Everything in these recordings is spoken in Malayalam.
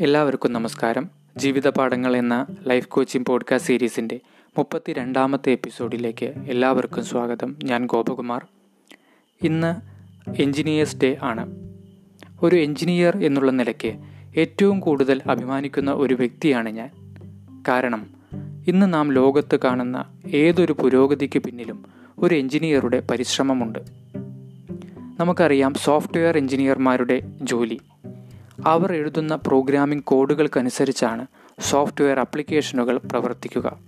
എല്ലാവർക്കും നമസ്കാരം. ജീവിത പാഠങ്ങൾ എന്ന ലൈഫ് കോച്ചിങ് പോഡ്കാസ്റ്റ് സീരീസിന്റെ മുപ്പത്തി രണ്ടാമത്തെ എപ്പിസോഡിലേക്ക് എല്ലാവർക്കും സ്വാഗതം. ഞാൻ ഗോപകുമാർ. ഇന്ന് എഞ്ചിനീയേഴ്സ് ഡേ ആണ്. ഒരു എഞ്ചിനീയർ എന്നുള്ള നിലയ്ക്ക് ഏറ്റവും കൂടുതൽ അഭിമാനിക്കുന്ന ഒരു വ്യക്തിയാണ് ഞാൻ. കാരണം ഇന്ന് നാം ലോകത്ത് കാണുന്ന ഏതൊരു പുരോഗതിക്ക് പിന്നിലും ഒരു എഞ്ചിനീയറുടെ പരിശ്രമമുണ്ട്. നമുക്കറിയാം സോഫ്റ്റ്വെയർ എഞ്ചിനീയർമാരുടെ ജോലി. അവർ എഴുതുന്ന പ്രോഗ്രാമിംഗ് കോഡുകൾക്കനുസരിച്ചാണ് സോഫ്റ്റ്വെയർ ആപ്ലിക്കേഷനുകൾ പ്രവർത്തിക്കുക.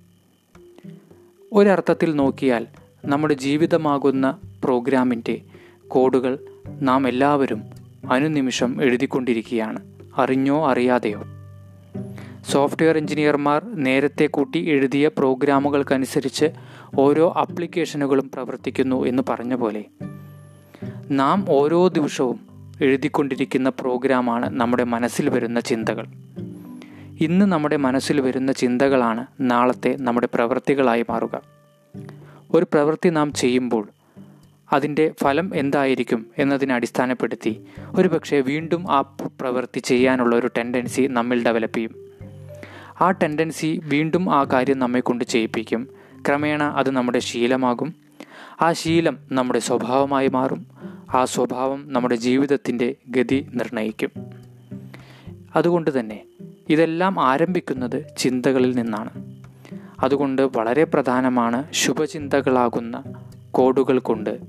ഒരർത്ഥത്തിൽ നോക്കിയാൽ നമ്മുടെ ജീവിതമാകുന്ന പ്രോഗ്രാമിന്റെ കോഡുകൾ നാം എല്ലാവരും അനുനിമിഷം എഴുതിക്കൊണ്ടിരിക്കുകയാണ്. അറിഞ്ഞോ അറിയാതെയോ. സോഫ്റ്റ്വെയർ എഞ്ചിനീയർമാർ നേരത്തെ കൂട്ടി എഴുതിയ പ്രോഗ്രാമുകൾക്കനുസരിച്ച് ഓരോ ആപ്ലിക്കേഷനുകളും പ്രവർത്തിക്കുന്നു എന്ന് പറഞ്ഞ പോലെ നാം ഓരോ ദിവസവും എഴുതിക്കൊണ്ടിരിക്കുന്ന പ്രോഗ്രാമാണ് നമ്മുടെ മനസ്സിൽ വരുന്ന ചിന്തകൾ. ഇന്ന് നമ്മുടെ മനസ്സിൽ വരുന്ന ചിന്തകളാണ് നാളത്തെ നമ്മുടെ പ്രവൃത്തികളായി മാറുക. ഒരു പ്രവൃത്തി നാം ചെയ്യുമ്പോൾ അതിന്റെ ഫലം എന്തായിരിക്കും എന്നതിനെ അടിസ്ഥാനപ്പെടുത്തി ഒരു പക്ഷേ വീണ്ടും ആ പ്രവൃത്തി ചെയ്യാനുള്ള ഒരു ടെൻഡൻസി നമ്മിൽ ഡെവലപ്പ് ചെയ്യും. ആ ടെൻഡൻസി വീണ്ടും ആ കാര്യം നമ്മെ കൊണ്ട് ചെയ്യിപ്പിക്കും. ക്രമേണ അത് നമ്മുടെ ശീലമാകും. ആ ശീലം നമ്മുടെ സ്വഭാവമായി മാറും. ആ സ്വഭാവം നമ്മുടെ ജീവിതത്തിന്റെ ഗതി നിർണയിക്കും. അതുകൊണ്ട് തന്നെ ഇതെല്ലാം ആരംഭിക്കുന്നത് ചിന്തകളിൽ നിന്നാണ്. അതുകൊണ്ട് വളരെ പ്രധാനമാണ് ശുഭചിന്തകളാകുന്ന കോഡുകൾ കൊണ്ട്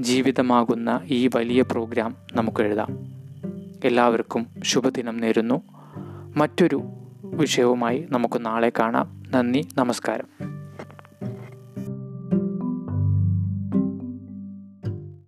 ജീവിതമാകുന്ന ഈ വലിയ പ്രോഗ്രാം നമുക്ക് എഴുതാം. എല്ലാവർക്കും ശുഭദിനം നേരുന്നു. മറ്റൊരു വിഷയവുമായി നമുക്ക് നാളെ കാണാം. നന്ദി നമസ്കാരം.